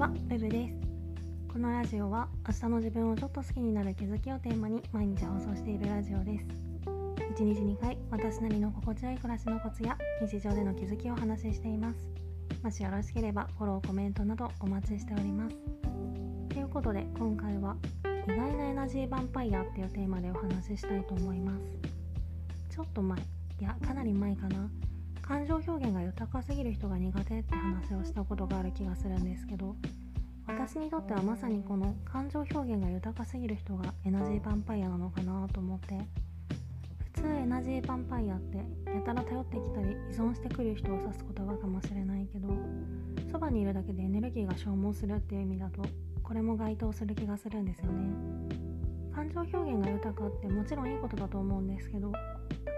は、ベブです。このラジオは明日の自分をちょっと好きになる気づきをテーマに毎日放送しているラジオです。1日2回私なりの心地よい暮らしのコツや日常での気づきをお話ししています。もしよろしければフォローコメントなどお待ちしております。ということで今回は意外なエナジーヴァンパイアっていうテーマでお話ししたいと思います。ちょっと前いやかなり前かな。感情表現が豊かすぎる人が苦手って話をしたことがある気がするんですけど私にとってはまさにこの感情表現が豊かすぎる人がエナジーヴァンパイアなのかなと思って普通エナジーヴァンパイアってやたら頼ってきたり依存してくる人を指す言葉かもしれないけどそばにいるだけでエネルギーが消耗するっていう意味だとこれも該当する気がするんですよね。感情表現が豊かってもちろんいいことだと思うんですけど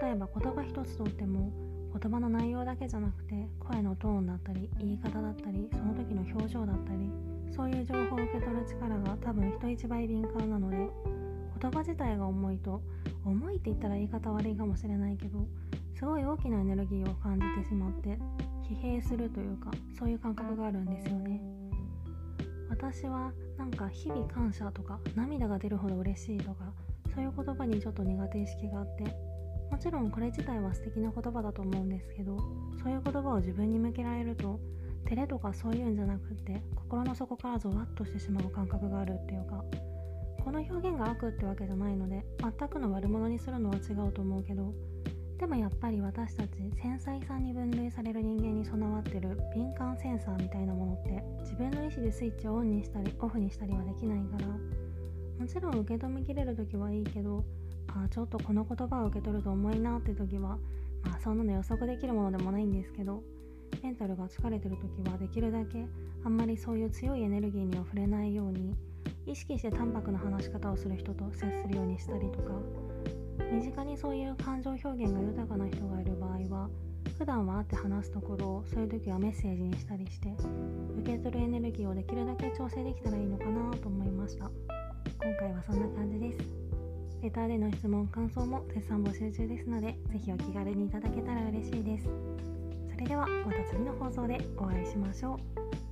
例えば言葉一つとっても言葉の内容だけじゃなくて声のトーンだったり言い方だったりその時の表情だったりそういう情報を受け取る力が多分人一倍敏感なので言葉自体が重いと重いって言ったら言い方悪いかもしれないけどすごい大きなエネルギーを感じてしまって疲弊するというかそういう感覚があるんですよね。私はなんか日々感謝とか涙が出るほど嬉しいとかそういう言葉にちょっと苦手意識があってもちろんこれ自体は素敵な言葉だと思うんですけどそういう言葉を自分に向けられると照れとかそういうんじゃなくって心の底からゾワッとしてしまう感覚があるっていうかこの表現が悪ってわけじゃないので全くの悪者にするのは違うと思うけどでもやっぱり私たち繊細さに分類される人間に備わってる敏感センサーみたいなものって自分の意思でスイッチをオンにしたりオフにしたりはできないからもちろん受け止めきれる時はいいけどあちょっとこの言葉を受け取ると重いなって時はまあそんなの予測できるものでもないんですけどメンタルが疲れてる時はできるだけあんまりそういう強いエネルギーには触れないように意識して淡白な話し方をする人と接するようにしたりとか身近にそういう感情表現が豊かな人がいる場合は普段は会って話すところをそういう時はメッセージにしたりして受け取るエネルギーをできるだけ調整できたらいいのかなと思いました。今回はそんな感じです。レターでの質問、感想も絶賛募集中ですので、ぜひお気軽にいただけたら嬉しいです。それではまた次の放送でお会いしましょう。